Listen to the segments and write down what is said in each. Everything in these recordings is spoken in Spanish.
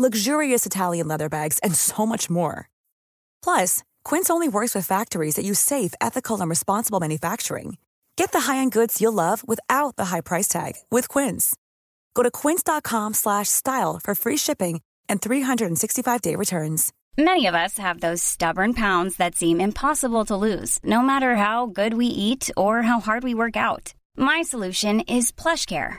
luxurious Italian leather bags, and so much more. Plus, Quince only works with factories that use safe, ethical, and responsible manufacturing. Get the high-end goods you'll love without the high price tag with Quince. Go to quince.com/style for free shipping and 365-day returns. Many of us have those stubborn pounds that seem impossible to lose, no matter how good we eat or how hard we work out. My solution is PlushCare.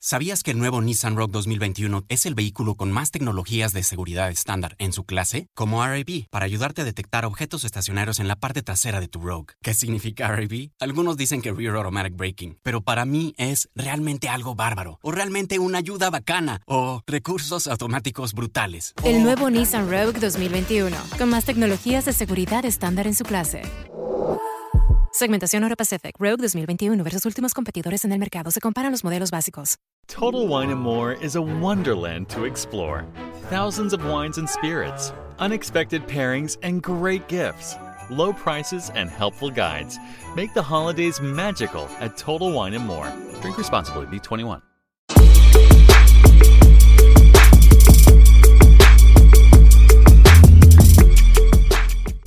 ¿Sabías que el nuevo Nissan Rogue 2021 es el vehículo con más tecnologías de seguridad estándar en su clase? Como RAB, para ayudarte a detectar objetos estacionarios en la parte trasera de tu Rogue. ¿Qué significa RAB? Algunos dicen que Rear Automatic Braking, pero para mí es realmente algo bárbaro, o realmente una ayuda bacana, o recursos automáticos brutales. El nuevo Nissan Rogue 2021, con más tecnologías de seguridad estándar en su clase. Segmentación Euro Pacific Rogue 2021 versus últimos competidores en el mercado. Se comparan los modelos básicos. Total Wine and More is a wonderland to explore. Thousands of wines and spirits, unexpected pairings, and great gifts. Low prices and helpful guides make the holidays magical at Total Wine and More. Drink responsibly, B21.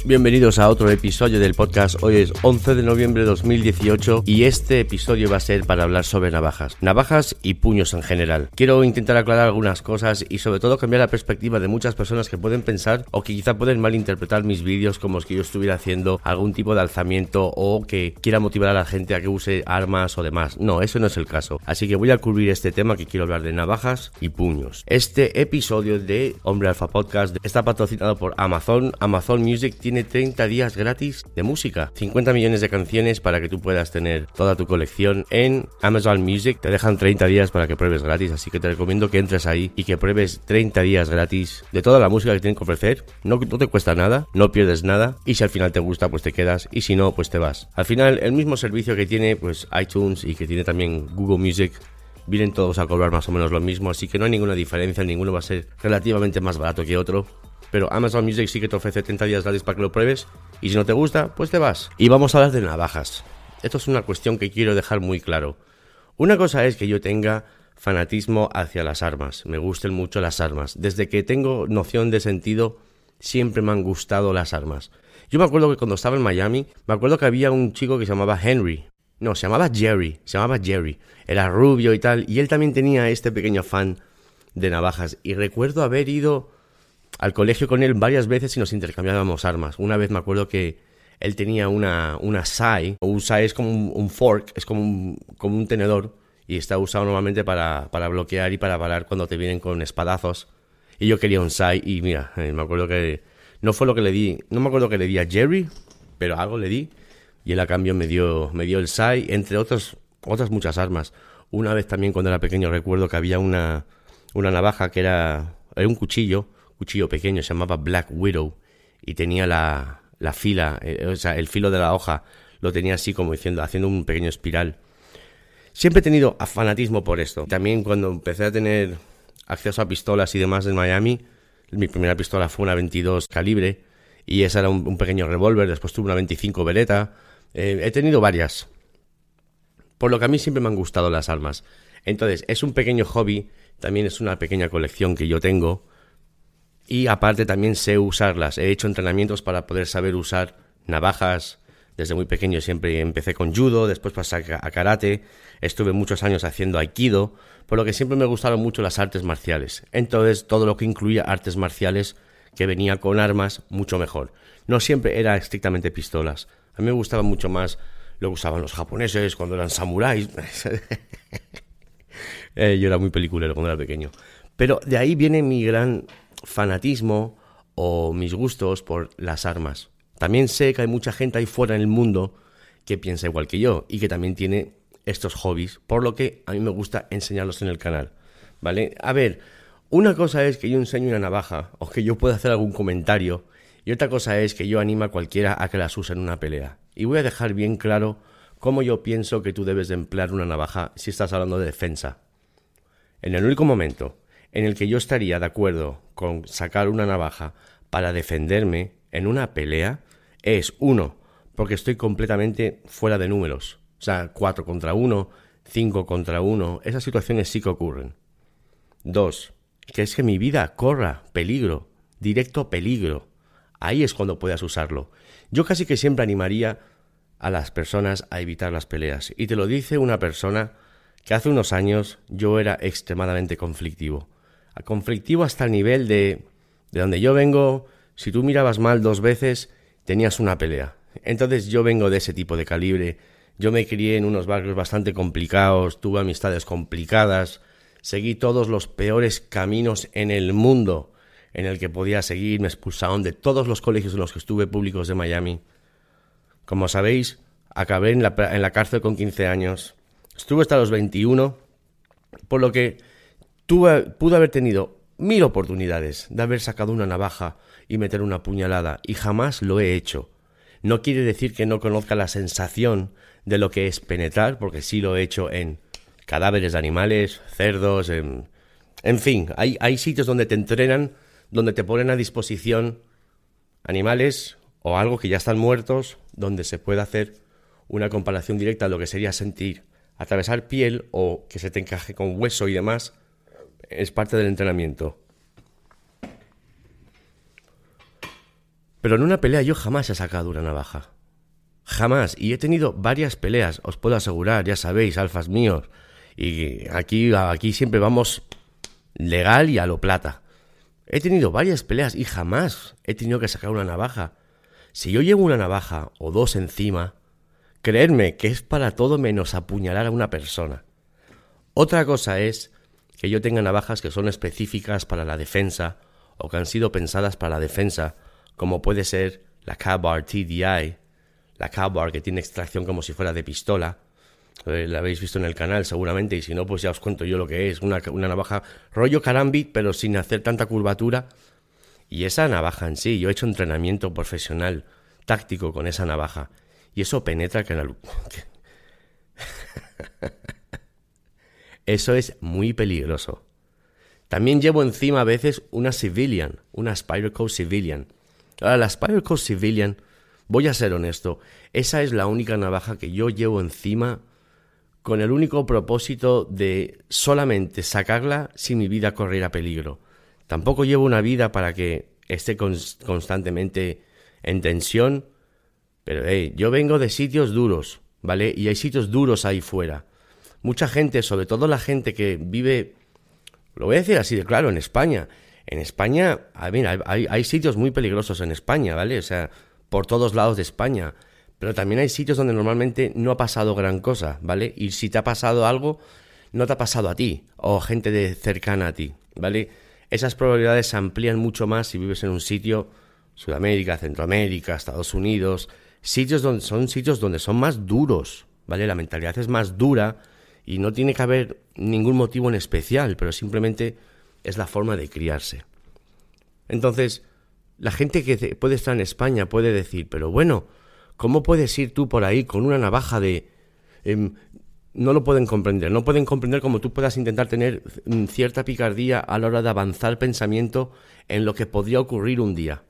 Bienvenidos a otro episodio del podcast. Hoy es 11 de noviembre de 2018 y este episodio va a ser para hablar sobre navajas. Navajas y puños en general. Quiero intentar aclarar algunas cosas y sobre todo cambiar la perspectiva de muchas personas que pueden pensar o que quizá pueden malinterpretar mis vídeos como si yo estuviera haciendo algún tipo de alzamiento o que quiera motivar a la gente a que use armas o demás. No, eso no es el caso. Así que voy a cubrir este tema que quiero hablar de navajas y puños. Este episodio de Hombre Alfa Podcast está patrocinado por Amazon. Amazon Music tiene tiene 30 días gratis de música. 50 millones de canciones para que tú puedas tener toda tu colección en Amazon Music. Te dejan 30 días para que pruebes gratis, así que te recomiendo que entres ahí y que pruebes 30 días gratis de toda la música que tienen que ofrecer. No, no te cuesta nada, no pierdes nada y si al final te gusta pues te quedas y si no pues te vas. Al final el mismo servicio que tiene pues iTunes y que tiene también Google Music vienen todos a cobrar más o menos lo mismo, así que no hay ninguna diferencia, ninguno va a ser relativamente más barato que otro pero Amazon Music sí que te ofrece 30 días gratis para que lo pruebes y si no te gusta, pues te vas. Y vamos a hablar de navajas. Esto es una cuestión que quiero dejar muy claro. Una cosa es que yo tenga fanatismo hacia las armas, me gusten mucho las armas. Desde que tengo noción de sentido, siempre me han gustado las armas. Yo me acuerdo que cuando estaba en Miami, me acuerdo que había un chico que se llamaba Henry. No, se llamaba Jerry, se llamaba Jerry. Era rubio y tal, y él también tenía este pequeño fan de navajas. Y recuerdo haber ido al colegio con él varias veces y nos intercambiábamos armas. Una vez me acuerdo que él tenía una, una SAI, un SAI es como un, fork, es como un, como un tenedor, y está usado normalmente para, para, bloquear y para parar cuando te vienen con espadazos. Y yo quería un SAI, y mira, eh, me acuerdo que no fue lo que le di, no me acuerdo que le di a Jerry, pero algo le di, y él a cambio me dio, me dio el SAI, entre otras, otras muchas armas. Una vez también cuando era pequeño recuerdo que había una, una navaja que era, era un cuchillo, cuchillo pequeño, se llamaba Black Widow, y tenía la, la fila, eh, o sea, el filo de la hoja lo tenía así como diciendo, haciendo un pequeño espiral. Siempre he tenido fanatismo por esto. También cuando empecé a tener acceso a pistolas y demás en Miami, mi primera pistola fue una 22 calibre y esa era un, pequeño revólver, después tuve una 25 Beretta, eh, he tenido varias. Por lo que a mí siempre me han gustado las armas. Entonces, es un pequeño hobby, también es una pequeña colección que yo tengo y aparte también sé usarlas. He hecho entrenamientos para poder saber usar navajas. Desde muy pequeño siempre empecé con judo, después pasé a karate, estuve muchos años haciendo aikido, por lo que siempre me gustaron mucho las artes marciales. Entonces todo lo que incluía artes marciales que venía con armas mucho mejor. No siempre era estrictamente pistolas. A mí me gustaba mucho más lo usaban los japoneses cuando eran samuráis. Eh, yo era muy peliculero cuando era pequeño. Pero de ahí viene mi gran fanatismo o mis gustos por las armas. También sé que hay mucha gente ahí fuera en el mundo que piensa igual que yo y que también tiene estos hobbies, por lo que a mí me gusta enseñarlos en el canal. ¿Vale? A ver, una cosa es que yo enseñe una navaja o que yo pueda hacer algún comentario y otra cosa es que yo anima a cualquiera a que las use en una pelea. Y voy a dejar bien claro cómo yo pienso que tú debes de emplear una navaja si estás hablando de defensa. En el único momento en el que yo estaría de acuerdo con sacar una navaja para defenderme en una pelea es uno, porque estoy completamente fuera de números. O sea, cuatro contra uno, cinco contra uno, esas situaciones sí que ocurren. Dos, que es que mi vida corra peligro, directo peligro. Ahí es cuando puedas usarlo. Yo casi que siempre animaría a las personas a evitar las peleas. Y te lo dice una persona que hace unos años yo era extremadamente conflictivo. Conflictivo hasta el nivel de de donde yo vengo, si tú mirabas mal dos veces, tenías una pelea. Entonces yo vengo de ese tipo de calibre. Yo me crié en unos barrios bastante complicados, tuve amistades complicadas, seguí todos los peores caminos en el mundo en el que podía seguir, me expulsaron de todos los colegios en los que estuve públicos de Miami. Como sabéis, acabé en la, en la cárcel con 15 años, estuve hasta los 21, por lo que tuve, pude haber tenido mil oportunidades de haber sacado una navaja y meter una puñalada, y jamás lo he hecho. No quiere decir que no conozca la sensación de lo que es penetrar, porque sí lo he hecho en cadáveres de animales, cerdos, en, en fin, hay, hay sitios donde te entrenan, donde te ponen a disposición animales o algo que ya están muertos, donde se puede hacer una comparación directa de lo que sería sentir atravesar piel o que se te encaje con hueso y demás, es parte del entrenamiento. Pero en una pelea yo jamás he sacado una navaja. Jamás. Y he tenido varias peleas, os puedo asegurar, ya sabéis, alfas míos. Y aquí, aquí siempre vamos legal y a lo plata. He tenido varias peleas y jamás he tenido que sacar una navaja. Si yo llevo una navaja o dos encima, creedme que es para todo menos apuñalar a una persona. Otra cosa es que yo tenga navajas que son específicas para la defensa o que han sido pensadas para la defensa como puede ser la Cabar TDI, la Cabar que tiene extracción como si fuera de pistola. Eh, la habéis visto en el canal seguramente y si no pues ya os cuento yo lo que es. Una, una navaja rollo carambit pero sin hacer tanta curvatura. Y esa navaja en sí, yo he hecho entrenamiento profesional táctico con esa navaja. Y eso penetra que la... Eso es muy peligroso. También llevo encima a veces una Civilian, una Spyderco Civilian. Ahora, la Spyderco Civilian, voy a ser honesto, esa es la única navaja que yo llevo encima con el único propósito de solamente sacarla si mi vida corriera peligro. Tampoco llevo una vida para que esté constantemente en tensión, pero hey, yo vengo de sitios duros, ¿vale? Y hay sitios duros ahí fuera. Mucha gente, sobre todo la gente que vive, lo voy a decir así de claro, en España, en España, hay, hay, sitios muy peligrosos en España, ¿vale? O sea, por todos lados de España. Pero también hay sitios donde normalmente no ha pasado gran cosa, ¿vale? Y si te ha pasado algo, no te ha pasado a ti, o gente de cercana a ti, ¿vale? Esas probabilidades se amplían mucho más si vives en un sitio, Sudamérica, Centroamérica, Estados Unidos, sitios donde son sitios donde son más duros, ¿vale? La mentalidad es más dura y no tiene que haber ningún motivo en especial, pero simplemente es la forma de criarse. Entonces, la gente que puede estar en España puede decir, pero bueno, ¿cómo puedes ir tú por ahí con una navaja de... Em, no lo pueden comprender, no pueden comprender cómo tú puedas intentar tener mm, cierta picardía a la hora de avanzar pensamiento en lo que podría ocurrir un día,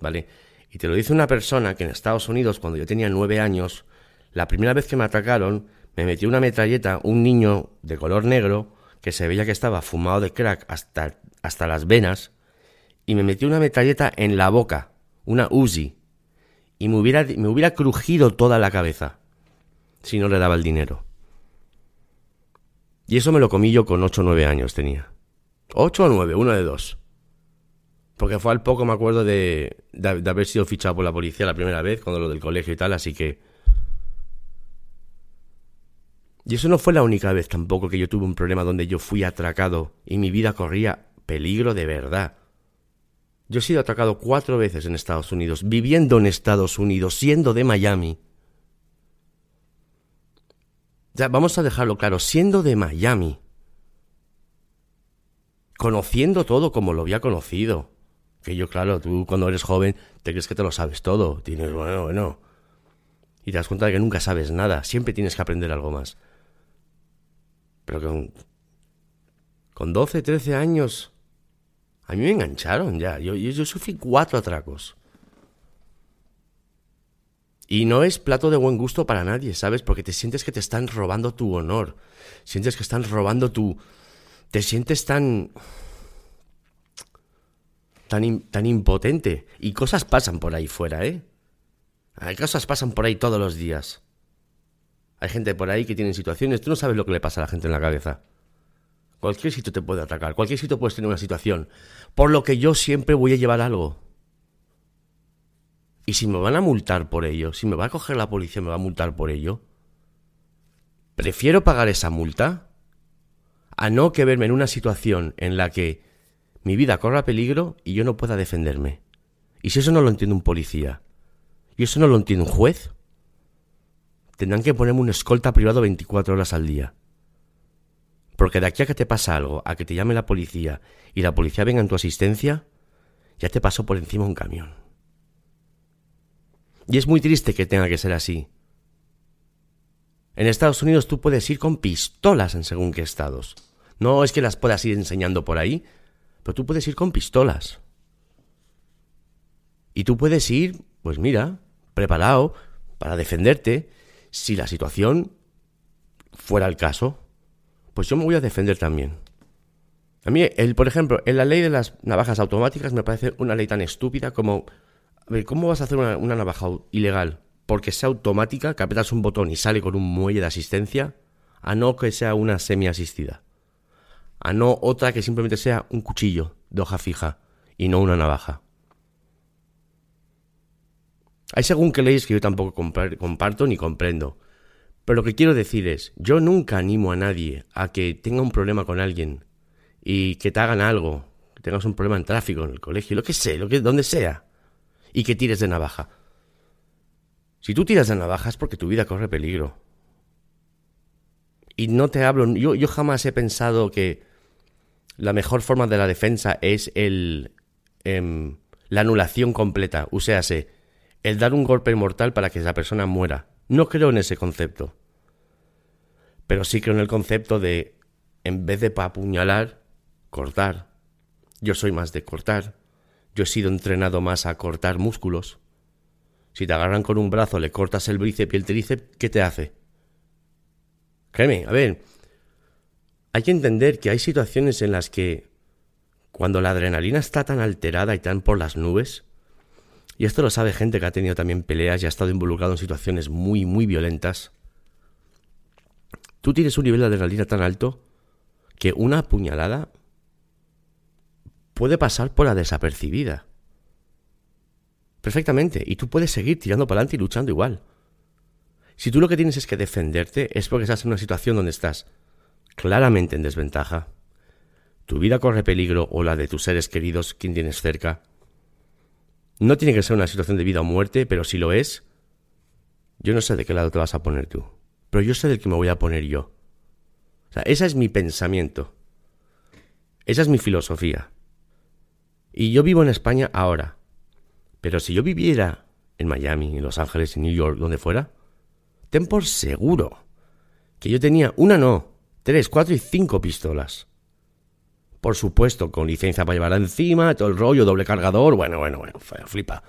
¿vale? Y te lo dice una persona que en Estados Unidos, cuando yo tenía nueve años, la primera vez que me atacaron, me metió una metralleta un niño de color negro que se veía que estaba fumado de crack hasta, hasta las venas, y me metió una metralleta en la boca, una Uzi, y me hubiera, me hubiera crujido toda la cabeza si no le daba el dinero. Y eso me lo comí yo con 8 o 9 años tenía. 8 o 9, uno de dos. Porque fue al poco, me acuerdo, de, de, haber sido fichado por la policía la primera vez, cuando lo del colegio y tal, así que Y eso no fue la única vez tampoco que yo tuve un problema donde yo fui atracado y mi vida corría peligro de verdad. Yo he sido atracado cuatro veces en Estados Unidos, viviendo en Estados Unidos, siendo de Miami. Ya, vamos a dejarlo claro, siendo de Miami. Conociendo todo como lo había conocido. Que yo, claro, tú cuando eres joven te crees que te lo sabes todo. Tienes, bueno, bueno. Y te das cuenta de que nunca sabes nada. Siempre tienes que aprender algo más. Pero con, con 12, 13 años, a mí me engancharon ya. Yo, yo, sufrí cuatro atracos. Y no es plato de buen gusto para nadie, ¿sabes? Porque te sientes que te están robando tu honor. Sientes que están robando tu... Te sientes tan... Tan, tan impotente. Y cosas pasan por ahí fuera, ¿eh? Hay cosas pasan por ahí todos los días. Hay gente por ahí que tiene situaciones, tú no sabes lo que le pasa a la gente en la cabeza. Cualquier sitio te puede atacar, cualquier sitio puedes tener una situación. Por lo que yo siempre voy a llevar algo. Y si me van a multar por ello, si me va a coger la policía, me va a multar por ello, prefiero pagar esa multa a no que verme en una situación en la que mi vida corra peligro y yo no pueda defenderme. Y si eso no lo entiende un policía, y eso no lo entiende un juez, tendrán que ponerme un escolta privado 24 horas al día. Porque de aquí a que te pasa algo, a que te llame la policía y la policía venga en tu asistencia, ya te pasó por encima un camión. Y es muy triste que tenga que ser así. En Estados Unidos tú puedes ir con pistolas en según qué estados. No es que las puedas ir enseñando por ahí, pero tú puedes ir con pistolas. Y tú puedes ir, pues mira, preparado para defenderte si la situación fuera el caso, pues yo me voy a defender también. A mí, el, por ejemplo, en la ley de las navajas automáticas me parece una ley tan estúpida como... A ver, ¿cómo vas a hacer una, una navaja ilegal? Porque sea automática, que apretas un botón y sale con un muelle de asistencia, a no que sea una semi-asistida. A no otra que simplemente sea un cuchillo de hoja fija y no una navaja. Hay según que leyes que yo tampoco comparto ni comprendo. Pero lo que quiero decir es, yo nunca animo a nadie a que tenga un problema con alguien y que te hagan algo, que tengas un problema en tráfico, en el colegio, lo que sé, lo que, donde sea, y que tires de navaja. Si tú tiras de navaja es porque tu vida corre peligro. Y no te hablo, yo, jamás he pensado que la mejor forma de la defensa es el, em, la anulación completa, o sea, el dar un golpe mortal para que esa persona muera. No creo en ese concepto. Pero sí creo en el concepto de, en vez de apuñalar, cortar. Yo soy más de cortar. Yo he sido entrenado más a cortar músculos. Si te agarran con un brazo, le cortas el bíceps y el tríceps, ¿qué te hace? Créeme, a ver, hay que entender que hay situaciones en las que cuando la adrenalina está tan alterada y tan por las nubes, y esto lo sabe gente que ha tenido también peleas y ha estado involucrado en situaciones muy, muy violentas. Tú tienes un nivel de adrenalina tan alto que una puñalada puede pasar por la desapercibida. Perfectamente. Y tú puedes seguir tirando para adelante y luchando igual. Si tú lo que tienes es que defenderte, es porque estás en una situación donde estás claramente en desventaja. Tu vida corre peligro o la de tus seres queridos, quien tienes cerca. No tiene que ser una situación de vida o muerte, pero si lo es, yo no sé de qué lado te vas a poner tú, pero yo sé del que me voy a poner yo. O sea, ese es mi pensamiento. Esa es mi filosofía. Y yo vivo en España ahora. Pero si yo viviera en Miami, en Los Ángeles, en New York, donde fuera, ten por seguro que yo tenía una no, tres, cuatro y cinco pistolas. Por supuesto, con licencia para llevar encima, todo el rollo, doble cargador, bueno, bueno, bueno, flipa.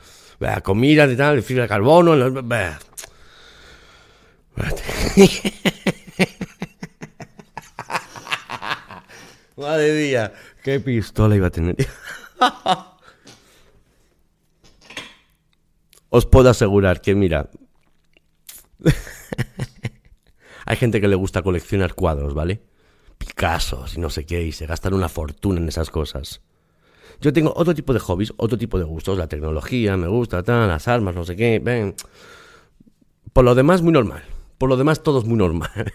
comida y tal, fibra de carbono, Madre mía, qué pistola iba a tener. Os puedo asegurar que, mira, hay gente que le gusta coleccionar cuadros, ¿vale? Picassos y no sé qué, y se gastan una fortuna en esas cosas. Yo tengo otro tipo de hobbies, otro tipo de gustos, la tecnología, me gusta, tal, las armas, no sé qué, ven. Por lo demás, muy normal. Por lo demás, todo es muy normal.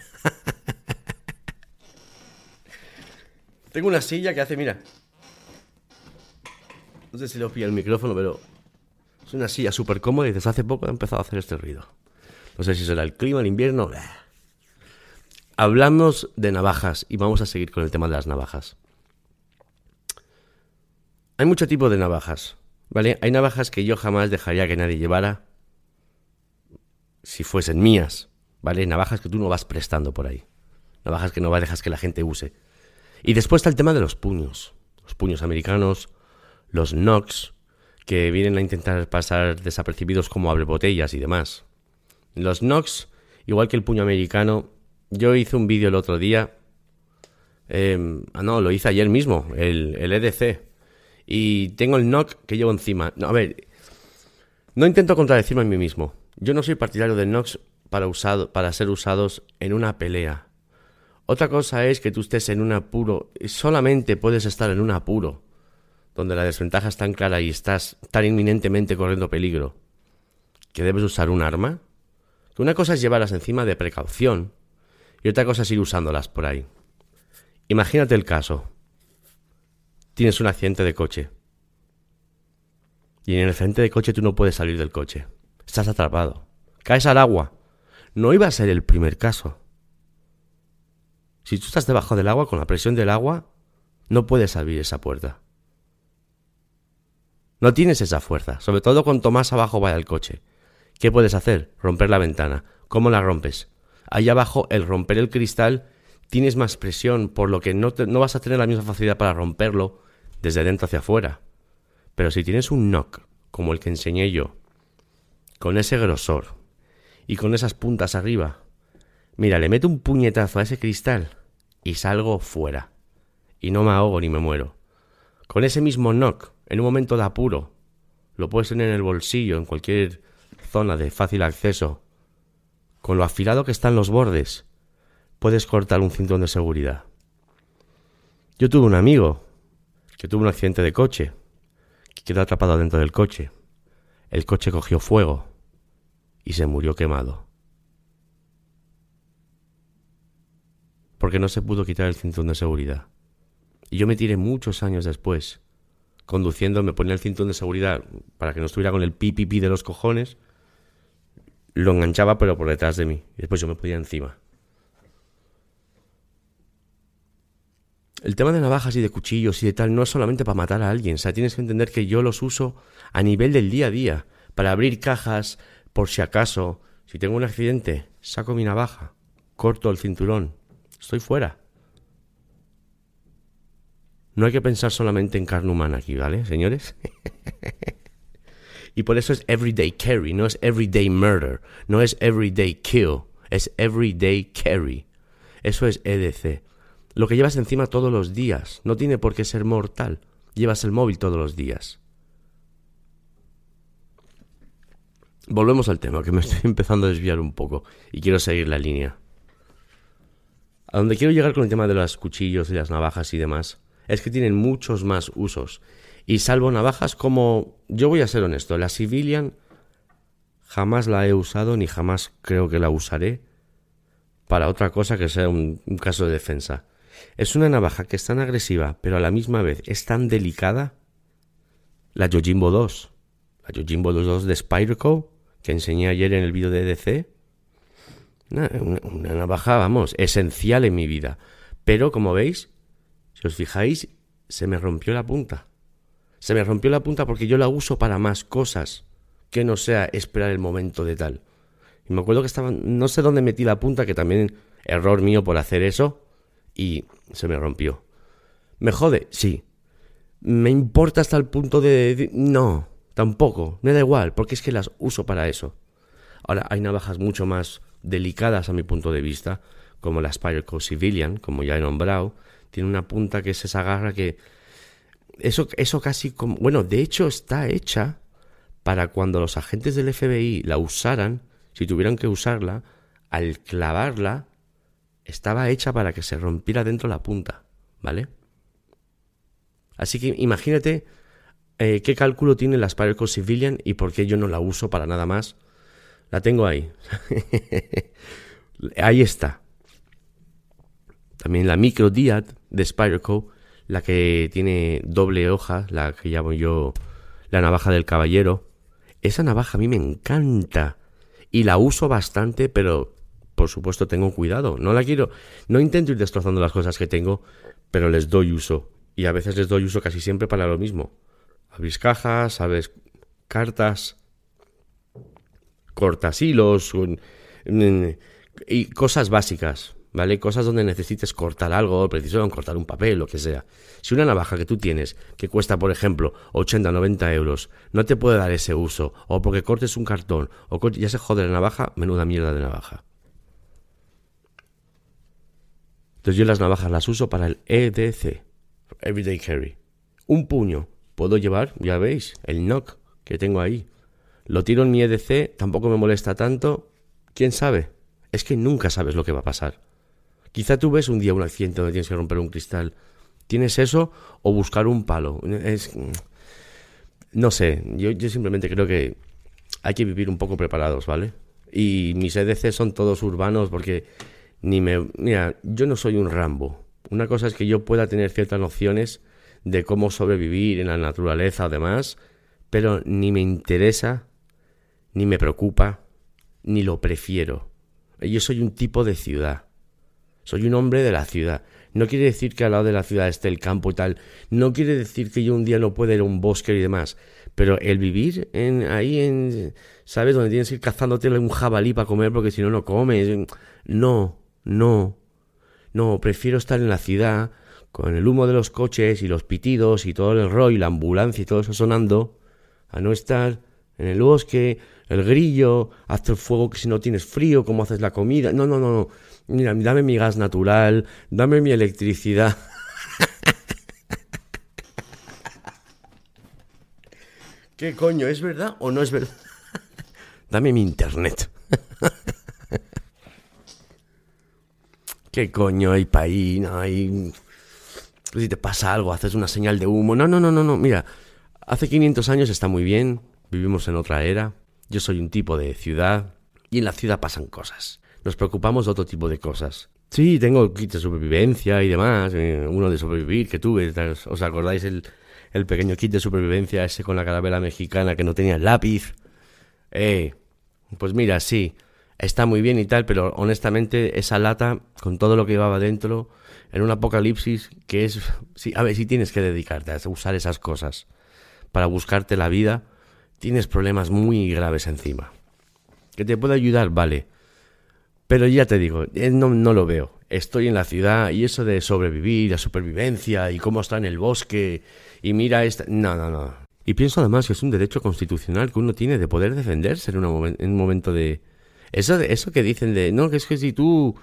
Tengo una silla que hace, mira. No sé si lo pilla el micrófono, pero es una silla súper cómoda y desde hace poco ha empezado a hacer este ruido. No sé si será el clima, el invierno. Hablamos de navajas y vamos a seguir con el tema de las navajas. Hay mucho tipo de navajas, ¿vale? Hay navajas que yo jamás dejaría que nadie llevara si fuesen mías, ¿vale? Navajas que tú no vas prestando por ahí. Navajas que no vas dejas que la gente use. Y después está el tema de los puños. Los puños americanos, los Nox, que vienen a intentar pasar desapercibidos como abre botellas y demás. Los Nox, igual que el puño americano, yo hice un vídeo el otro día. Em, ah, no, lo hice ayer mismo, el, el EDC. Y tengo el knock que llevo encima. No, a ver, no intento contradecirme a mí mismo. Yo no soy partidario del Nox para, para ser usados en una pelea. Otra cosa es que tú estés en un apuro, solamente puedes estar en un apuro, donde la desventaja es tan clara y estás tan inminentemente corriendo peligro, que debes usar un arma. Que una cosa es llevarlas encima de precaución y otra cosa es ir usándolas por ahí. Imagínate el caso. Tienes un accidente de coche. Y en el accidente de coche tú no puedes salir del coche. Estás atrapado. Caes al agua. No iba a ser el primer caso. Si tú estás debajo del agua, con la presión del agua, no puedes abrir esa puerta. No tienes esa fuerza, sobre todo cuanto más abajo vaya el coche. ¿Qué puedes hacer? Romper la ventana. ¿Cómo la rompes? Ahí abajo, el romper el cristal, tienes más presión, por lo que no, no vas a tener la misma facilidad para romperlo desde dentro hacia afuera. Pero si tienes un knock, como el que enseñé yo, con ese grosor y con esas puntas arriba, mira, le meto un puñetazo a ese cristal y salgo fuera. Y no me ahogo ni me muero. Con ese mismo knock, en un momento de apuro, lo puedes tener en el bolsillo, en cualquier zona de fácil acceso. Con lo afilado que están los bordes, puedes cortar un cinturón de seguridad. Yo tuve un amigo que tuvo un accidente de coche, que quedó atrapado dentro del coche. El coche cogió fuego y se murió quemado. Porque no se pudo quitar el cinturón de seguridad. Y yo me tiré muchos años después, conduciendo, me ponía el cinturón de seguridad para que no estuviera con el pipipi de los cojones, lo enganchaba pero por detrás de mí, y después yo me ponía encima. El tema de navajas y de cuchillos y de tal no es solamente para matar a alguien, o sea, tienes que entender que yo los uso a nivel del día a día, para abrir cajas, por si acaso, si tengo un accidente, saco mi navaja, corto el cinturón, estoy fuera. No hay que pensar solamente en carne humana aquí, ¿vale, señores? y por eso es everyday carry, no es everyday murder, no es everyday kill, es everyday carry. Eso es EDC. Lo que llevas encima todos los días. No tiene por qué ser mortal. Llevas el móvil todos los días. Volvemos al tema, que me estoy empezando a desviar un poco y quiero seguir la línea. A donde quiero llegar con el tema de los cuchillos y las navajas y demás, es que tienen muchos más usos. Y salvo navajas como... Yo voy a ser honesto, la civilian jamás la he usado ni jamás creo que la usaré para otra cosa que sea un caso de defensa. Es una navaja que es tan agresiva, pero a la misma vez es tan delicada. La Yojimbo 2. La Yojimbo 2 de Spyroco, que enseñé ayer en el vídeo de EDC. Una, una, navaja, vamos, esencial en mi vida. Pero, como veis, si os fijáis, se me rompió la punta. Se me rompió la punta porque yo la uso para más cosas que no sea esperar el momento de tal. Y me acuerdo que estaba, no sé dónde metí la punta, que también error mío por hacer eso, y se me rompió. ¿Me jode? Sí. ¿Me importa hasta el punto de... No, tampoco. Me da igual, porque es que las uso para eso. Ahora, hay navajas mucho más delicadas a mi punto de vista, como la Spyderco Civilian, como ya he nombrado. Tiene una punta que es esa garra que... Eso, eso casi como... Bueno, de hecho está hecha para cuando los agentes del FBI la usaran, si tuvieran que usarla, al clavarla, estaba hecha para que se rompiera dentro la punta, ¿vale? Así que imagínate eh, qué cálculo tiene la Spyderco Civilian y por qué yo no la uso para nada más. La tengo ahí. Ahí está. También la Micro Diad de Spyderco, la que tiene doble hoja, la que llamo yo la navaja del caballero. Esa navaja a mí me encanta y la uso bastante, pero por supuesto tengo cuidado. No la quiero, no intento ir destrozando las cosas que tengo, pero les doy uso. Y a veces les doy uso casi siempre para lo mismo. Abrís cajas, abres cartas, cortas hilos y cosas básicas, ¿vale? Cosas donde necesites cortar algo, preciso cortar un papel, lo que sea. Si una navaja que tú tienes, que cuesta, por ejemplo, 80 o 90 euros, no te puede dar ese uso, o porque cortes un cartón, o ya se jode la navaja, menuda mierda de navaja. Entonces yo las navajas las uso para el EDC, Everyday Carry. Un puño puedo llevar, ya veis, el knock que tengo ahí. Lo tiro en mi EDC, tampoco me molesta tanto. ¿Quién sabe? Es que nunca sabes lo que va a pasar. Quizá tú ves un día un accidente donde tienes que romper un cristal. ¿Tienes eso o buscar un palo? Es... No sé, yo, yo simplemente creo que hay que vivir un poco preparados, ¿vale? Y mis EDC son todos urbanos porque ni me... Mira, yo no soy un Rambo. Una cosa es que yo pueda tener ciertas nociones de cómo sobrevivir en la naturaleza o demás, pero ni me interesa, ni me preocupa, ni lo prefiero. Yo soy un tipo de ciudad. Soy un hombre de la ciudad. No quiere decir que al lado de la ciudad esté el campo y tal. No quiere decir que yo un día no pueda ir a un bosque y demás. Pero el vivir en, ahí en, ¿sabes? Donde tienes que ir cazándote un jabalí para comer porque si no, no comes. No, no. No, prefiero estar en la ciudad con el humo de los coches y los pitidos y todo el rollo y la ambulancia y todo eso sonando, a no estar en el bosque, el grillo, hazte el fuego que si no tienes frío, cómo haces la comida. No, no, no, no. Mira, dame mi gas natural, dame mi electricidad. ¿Qué coño? ¿Es verdad o no es verdad? dame mi internet. ¿Qué coño hay? No hay si te pasa algo, haces una señal de humo. No, no, no, no, no. Mira, hace 500 años está muy bien, vivimos en otra era. Yo soy un tipo de ciudad y en la ciudad pasan cosas. Nos preocupamos de otro tipo de cosas. Sí, tengo kit de supervivencia y demás. Eh, uno de sobrevivir que tuve. ¿Os acordáis el, el pequeño kit de supervivencia ese con la carabela mexicana que no tenía lápiz? Eh, pues mira, sí, está muy bien y tal, pero honestamente esa lata, con todo lo que llevaba dentro, en un apocalipsis que es, a ver, si tienes que dedicarte a usar esas cosas para buscarte la vida, tienes problemas muy graves encima. Que te puede ayudar, vale. Pero ya te digo, eh, no, no lo veo. Estoy en la ciudad y eso de sobrevivir, la supervivencia y cómo está en el bosque y mira esta... No, no, no. Y pienso además que es un derecho constitucional que uno tiene de poder defenderse en, un momento de... Eso, eso que dicen de, no, que es que si tú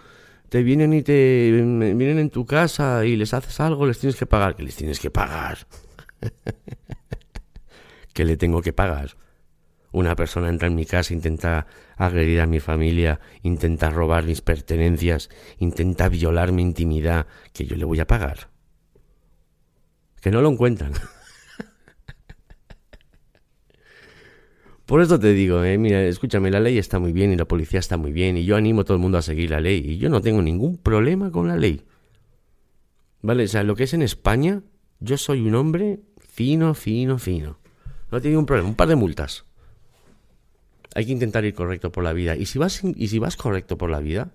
te vienen y te vienen en tu casa y les haces algo, les tienes que pagar. Que les tienes que pagar. que le tengo que pagar. Una persona entra en mi casa, intenta agredir a mi familia, intenta robar mis pertenencias, intenta violar mi intimidad, que yo le voy a pagar. Que no lo encuentran. Por eso te digo, eh, mira, escúchame, la ley está muy bien y la policía está muy bien y yo animo a todo el mundo a seguir la ley y yo no tengo ningún problema con la ley. ¿Vale? O sea, lo que es en España, yo soy un hombre fino, fino, fino. No tengo un problema, un par de multas. Hay que intentar ir correcto por la vida. Y si vas, y si vas correcto por la vida,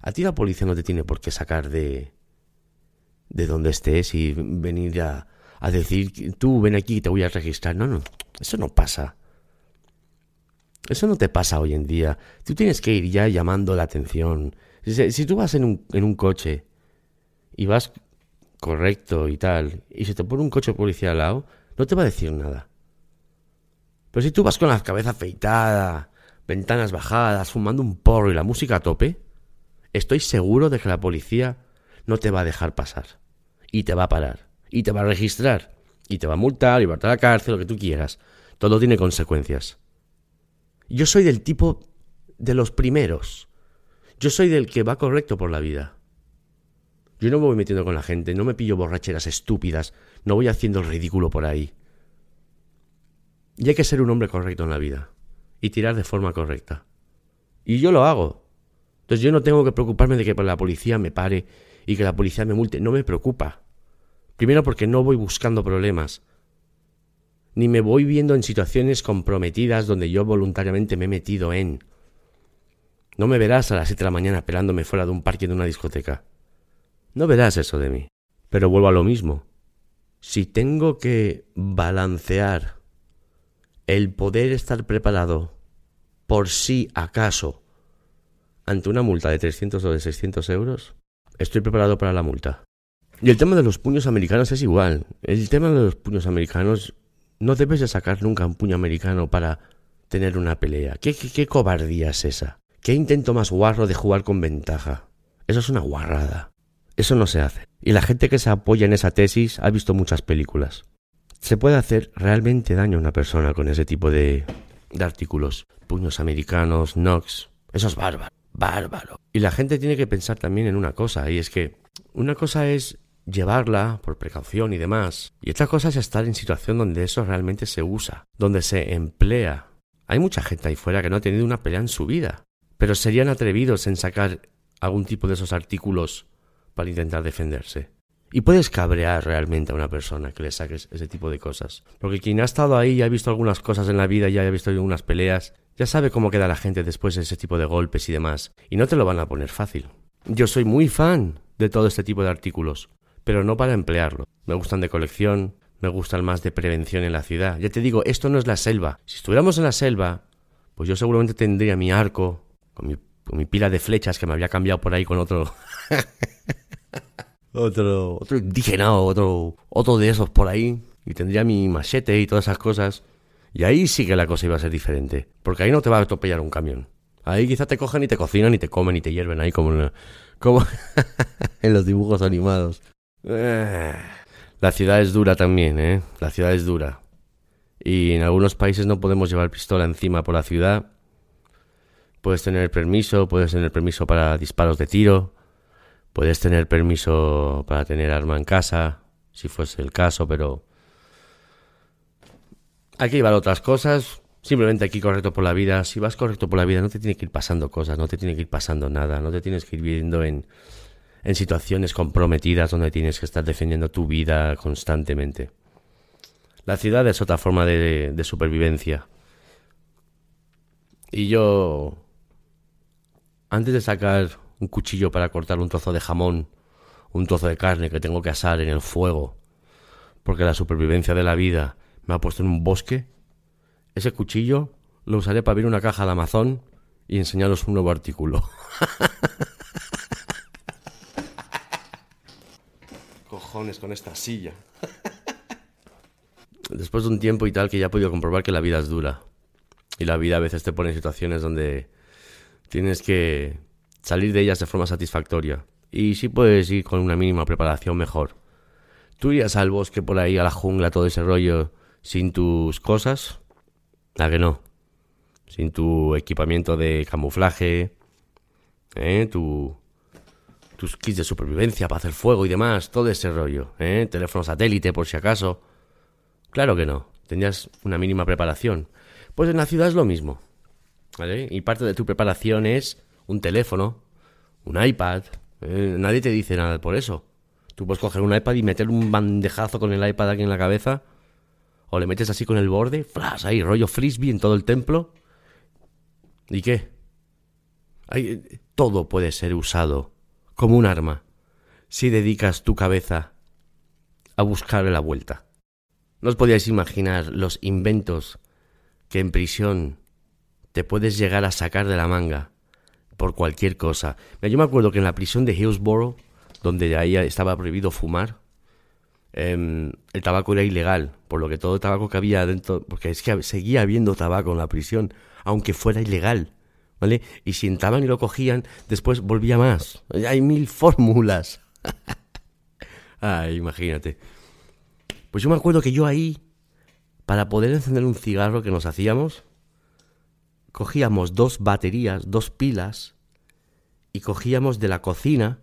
a ti la policía no te tiene por qué sacar de, de donde estés y venir a, a decir, tú ven aquí y te voy a registrar. No, no, eso no pasa. Eso no te pasa hoy en día. Tú tienes que ir ya llamando la atención. Si, tú vas en un, en un coche y vas correcto y tal, y se te pone un coche policía al lado, no te va a decir nada. Pero si tú vas con la cabeza afeitada, ventanas bajadas, fumando un porro y la música a tope, estoy seguro de que la policía no te va a dejar pasar. Y te va a parar. Y te va a registrar. Y te va a multar, y va a la cárcel, lo que tú quieras. Todo tiene consecuencias. Yo soy del tipo de los primeros. Yo soy del que va correcto por la vida. Yo no me voy metiendo con la gente, no me pillo borracheras estúpidas, no voy haciendo el ridículo por ahí. Y hay que ser un hombre correcto en la vida y tirar de forma correcta. Y yo lo hago. Entonces yo no tengo que preocuparme de que la policía me pare y que la policía me multe. No me preocupa. Primero porque no voy buscando problemas. Ni me voy viendo en situaciones comprometidas donde yo voluntariamente me he metido en. No me verás a las siete de la mañana pelándome fuera de un parque de una discoteca. No verás eso de mí. Pero vuelvo a lo mismo. Si tengo que balancear el poder estar preparado por si acaso ante una multa de 300 o de 600 euros, estoy preparado para la multa. Y el tema de los puños americanos es igual. El tema de los puños americanos no debes de sacar nunca un puño americano para tener una pelea. ¿Qué, qué, qué cobardía es esa? ¿Qué intento más guarro de jugar con ventaja? Eso es una guarrada. Eso no se hace. Y la gente que se apoya en esa tesis ha visto muchas películas. Se puede hacer realmente daño a una persona con ese tipo de, de artículos. Puños americanos, Nox. Eso es bárbaro. Bárbaro. Y la gente tiene que pensar también en una cosa, y es que una cosa es llevarla por precaución y demás, y otra cosa es estar en situación donde eso realmente se usa, donde se emplea. Hay mucha gente ahí fuera que no ha tenido una pelea en su vida, pero serían atrevidos en sacar algún tipo de esos artículos para intentar defenderse. Y puedes cabrear realmente a una persona que le saques ese tipo de cosas. Porque quien ha estado ahí y ha visto algunas cosas en la vida, ya ha visto algunas peleas, ya sabe cómo queda la gente después de ese tipo de golpes y demás. Y no te lo van a poner fácil. Yo soy muy fan de todo este tipo de artículos, pero no para emplearlo. Me gustan de colección, me gustan más de prevención en la ciudad. Ya te digo, esto no es la selva. Si estuviéramos en la selva, pues yo seguramente tendría mi arco, con mi, con mi pila de flechas que me había cambiado por ahí con otro... otro, otro indígena, otro, otro de esos por ahí, y tendría mi machete y todas esas cosas. Y ahí sí que la cosa iba a ser diferente, porque ahí no te va a atropellar un camión. Ahí quizás te cogen y te cocinan y te comen y te hierven ahí como, como en los dibujos animados. Eh, la ciudad es dura también, ¿eh? La ciudad es dura. Y en algunos países no podemos llevar pistola encima por la ciudad. Puedes tener permiso, puedes tener permiso para disparos de tiro, Puedes tener permiso para tener arma en casa, si fuese el caso, pero hay que llevar otras cosas. Simplemente ir correcto por la vida. Si vas correcto por la vida, no te tiene que ir pasando cosas, no te tiene que ir pasando nada, no te tienes que ir viviendo en, en situaciones comprometidas donde tienes que estar defendiendo tu vida constantemente. La ciudad es otra forma de supervivencia. Y yo, antes de sacar un cuchillo para cortar un trozo de jamón, un trozo de carne que tengo que asar en el fuego, porque la supervivencia de la vida me ha puesto en un bosque, ese cuchillo lo usaré para abrir una caja de Amazon y enseñaros un nuevo artículo. Cojones con esta silla. Después de un tiempo y tal que ya he podido comprobar que la vida es dura. Y la vida a veces te pone en situaciones donde tienes que salir de ellas de forma satisfactoria. Y si puedes ir con una mínima preparación, mejor. ¿Tú irías al bosque por ahí, a la jungla, todo ese rollo, sin tus cosas? ¿A que no? Sin tu equipamiento de camuflaje, ¿eh? Tu, tus kits de supervivencia para hacer fuego y demás, todo ese rollo, ¿eh? Teléfono satélite por si acaso. Claro que no, tendrías una mínima preparación. Pues en la ciudad es lo mismo, ¿vale? Y parte de tu preparación es un teléfono, un iPad. Eh, nadie te dice nada por eso. Tú puedes coger un iPad y meter un bandejazo con el iPad aquí en la cabeza. O le metes así con el borde, flash, ahí, rollo frisbee en todo el templo. ¿Y qué? todo puede ser usado como un arma si dedicas tu cabeza a buscarle la vuelta. No os podíais imaginar los inventos que en prisión te puedes llegar a sacar de la manga por cualquier cosa. Yo me acuerdo que en la prisión de Hillsborough, donde ahí estaba prohibido fumar, em, el tabaco era ilegal, por lo que todo el tabaco que había dentro, porque es que seguía habiendo tabaco en la prisión, aunque fuera ilegal, ¿vale? Y si entraban y lo cogían, después volvía más. Hay mil fórmulas. Ay, imagínate. Pues yo me acuerdo que yo ahí, para poder encender un cigarro que nos hacíamos, cogíamos dos baterías, dos pilas, y cogíamos de la cocina,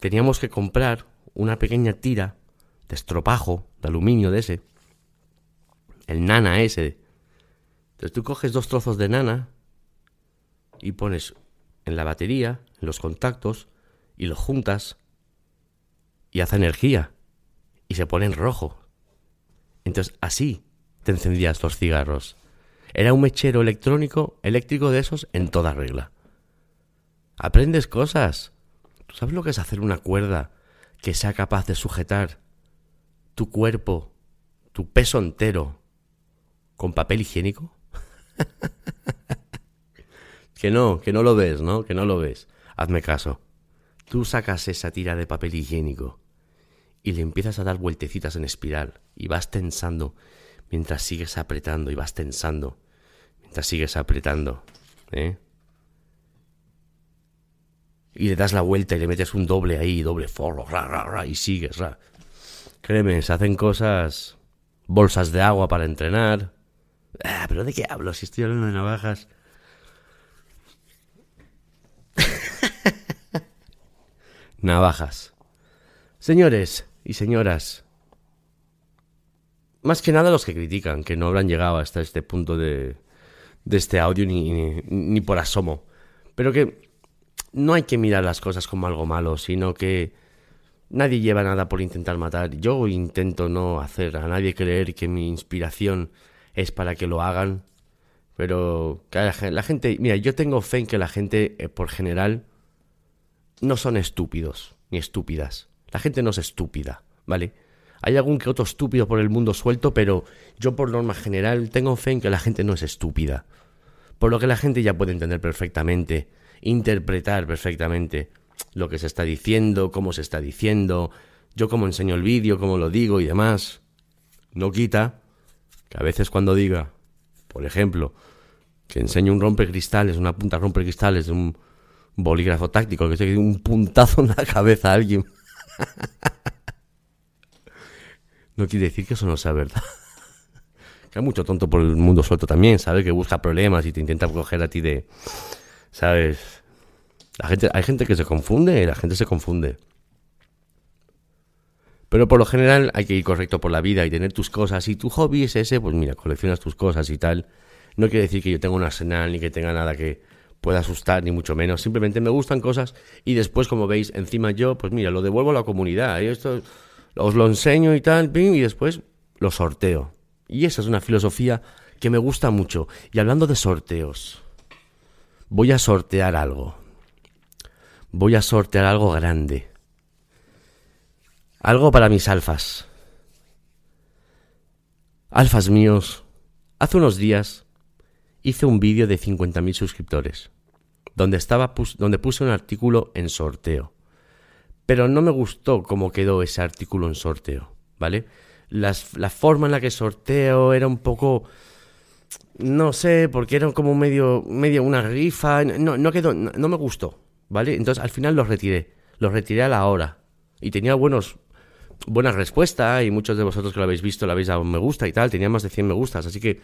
teníamos que comprar una pequeña tira de estropajo, de aluminio de ese, el nana ese. Entonces tú coges dos trozos de nana y pones en la batería, en los contactos, y lo juntas y hace energía y se pone en rojo. Entonces así te encendías los cigarros. Era un mechero electrónico, eléctrico de esos en toda regla. Aprendes cosas. ¿Tú sabes lo que es hacer una cuerda que sea capaz de sujetar tu cuerpo, tu peso entero, con papel higiénico? que no, que no lo ves, ¿no? Que no lo ves. Hazme caso. Tú sacas esa tira de papel higiénico y le empiezas a dar vueltecitas en espiral y vas tensando mientras sigues apretando y vas tensando sigues apretando, ¿eh? Y le das la vuelta y le metes un doble ahí, doble forro, y sigues, ra. Créeme, se hacen cosas, bolsas de agua para entrenar. Ah, pero ¿de qué hablo? Si estoy hablando de navajas. navajas. Señores y señoras, más que nada los que critican, que no habrán llegado hasta este punto de, de este audio ni, ni, por asomo, pero que no hay que mirar las cosas como algo malo, sino que nadie lleva nada por intentar matar. Yo intento no hacer a nadie creer que mi inspiración es para que lo hagan, pero la gente, mira, yo tengo fe en que la gente, eh, por general, no son estúpidos ni estúpidas. La gente no es estúpida, ¿vale? Hay algún que otro estúpido por el mundo suelto, pero yo por norma general tengo fe en que la gente no es estúpida. Por lo que la gente ya puede entender perfectamente, interpretar perfectamente lo que se está diciendo, cómo se está diciendo, yo cómo enseño el vídeo, cómo lo digo y demás. No quita que a veces cuando diga, por ejemplo, que enseño un rompecristales, una punta rompecristales de un bolígrafo táctico, que se un puntazo en la cabeza a alguien. no quiere decir que eso no sea verdad. que hay mucho tonto por el mundo suelto también, ¿sabes? Que busca problemas y te intenta coger a ti de... ¿Sabes? La gente, hay gente que se confunde, la gente se confunde. Pero por lo general hay que ir correcto por la vida y tener tus cosas. Y tu hobby es ese, pues mira, coleccionas tus cosas y tal. No quiere decir que yo tenga un arsenal ni que tenga nada que pueda asustar, ni mucho menos. Simplemente me gustan cosas y después, como veis, encima yo, pues mira, lo devuelvo a la comunidad. Y esto os lo enseño y tal, y después lo sorteo. Y esa es una filosofía que me gusta mucho. Y hablando de sorteos, voy a sortear algo. Voy a sortear algo grande. Algo para mis alfas. Alfas míos, hace unos días hice un vídeo de 50.000 suscriptores, donde, estaba, donde puse un artículo en sorteo. Pero no me gustó cómo quedó ese artículo en sorteo, ¿vale? Las, la forma en la que sorteo era un poco... No sé, porque era como medio, medio una rifa. No, no quedó, no, me gustó, ¿vale? Entonces al final los retiré. Los retiré a la hora. Y tenía buenos, buena respuesta y muchos de vosotros que lo habéis visto lo habéis dado me gusta y tal, tenía más de 100 me gustas, así que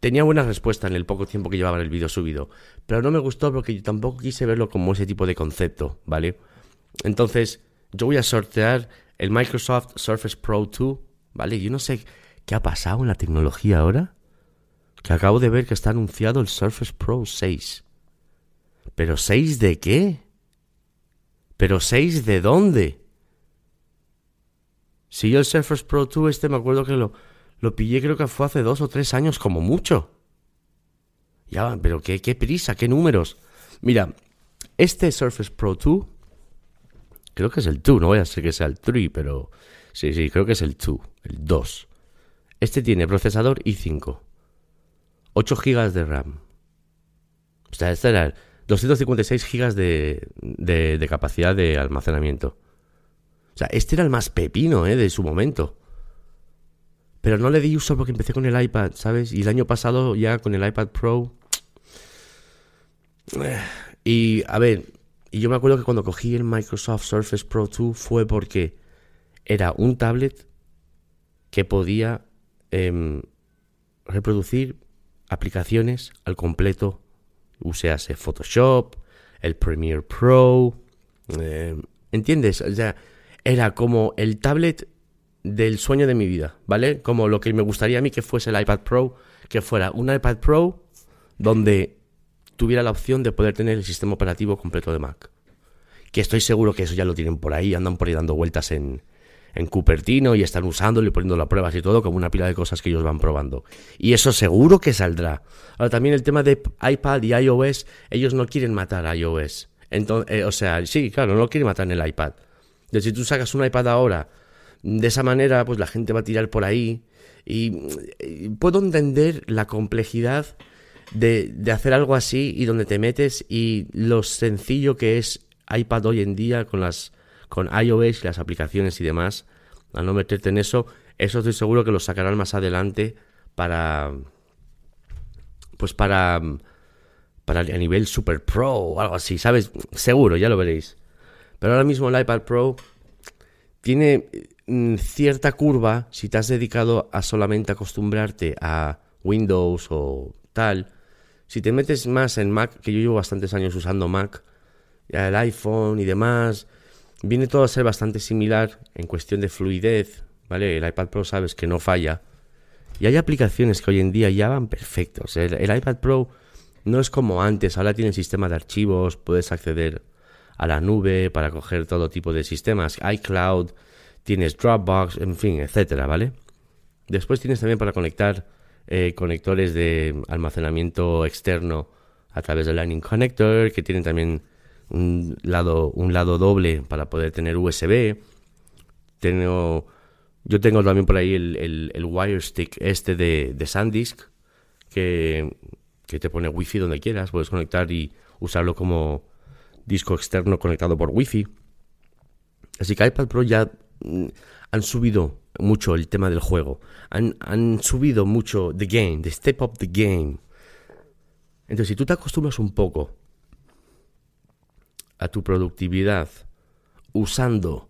tenía buena respuesta en el poco tiempo que llevaba el vídeo subido, pero no me gustó porque yo tampoco quise verlo como ese tipo de concepto, ¿vale? Entonces, yo voy a sortear el Microsoft Surface Pro 2 ¿vale? Yo no sé qué ha pasado en la tecnología ahora, que acabo de ver que está anunciado el Surface Pro 6. ¿Pero 6 de qué? ¿Pero 6 de dónde? Si yo el Surface Pro 2 este me acuerdo que lo, lo pillé creo que fue hace dos o tres años como mucho. Ya, pero qué, qué prisa, qué números. Mira, este Surface Pro 2, creo que es el 2, no voy a ser que sea el 3, pero Sí, sí, creo que es el 2, el 2. Este tiene procesador i5, 8 GB de RAM. O sea, este era 256 GB de, de, de, capacidad de almacenamiento. O sea, este era el más pepino ¿eh? de su momento. Pero no le di uso porque empecé con el iPad, ¿sabes? Y el año pasado ya con el iPad Pro. Y a ver, y yo me acuerdo que cuando cogí el Microsoft Surface Pro 2 fue porque era un tablet que podía eh, reproducir aplicaciones al completo, usease Photoshop, el Premiere Pro, eh, ¿entiendes? O sea, era como el tablet del sueño de mi vida, ¿vale? Como lo que me gustaría a mí que fuese el iPad Pro, que fuera un iPad Pro donde tuviera la opción de poder tener el sistema operativo completo de Mac. Que estoy seguro que eso ya lo tienen por ahí, andan por ahí dando vueltas en, en Cupertino y están usándolo y poniendo las pruebas y todo como una pila de cosas que ellos van probando. Y eso seguro que saldrá. Ahora también el tema de iPad y iOS, ellos no quieren matar a iOS. Entonces, eh, o sea, sí, claro, no lo quieren matar en el iPad. De si tú sacas un iPad ahora, de esa manera, pues la gente va a tirar por ahí. Y, puedo entender la complejidad de, de hacer algo así y donde te metes y lo sencillo que es iPad hoy en día con las con iOS y las aplicaciones y demás, al no meterte en eso, eso estoy seguro que lo sacarán más adelante para pues para para a nivel Super Pro o algo así, ¿sabes? Seguro, ya lo veréis. Pero ahora mismo el iPad Pro tiene mm, cierta curva si te has dedicado a solamente acostumbrarte a Windows o tal. Si te metes más en Mac, que yo llevo bastantes años usando Mac, el iPhone y demás, Viene todo a ser bastante similar en cuestión de fluidez, ¿vale? El iPad Pro sabes que no falla. Y hay aplicaciones que hoy en día ya van perfectos. El, iPad Pro no es como antes, ahora tiene sistema de archivos, puedes acceder a la nube para coger todo tipo de sistemas, iCloud, tienes Dropbox, en fin, etcétera, ¿vale? Después tienes también para conectar eh, conectores de almacenamiento externo a través del Lightning Connector, que tienen también un lado, un lado doble para poder tener USB. Tengo, yo tengo también por ahí el, el, Wire Stick este de, de SanDisk, que, que te pone Wi-Fi donde quieras. Puedes conectar y usarlo como disco externo conectado por Wi-Fi. Así que iPad Pro ya mm, han subido mucho el tema del juego. Han, han subido mucho the game, the step up the game. Entonces, si tú te acostumbras un poco a tu productividad usando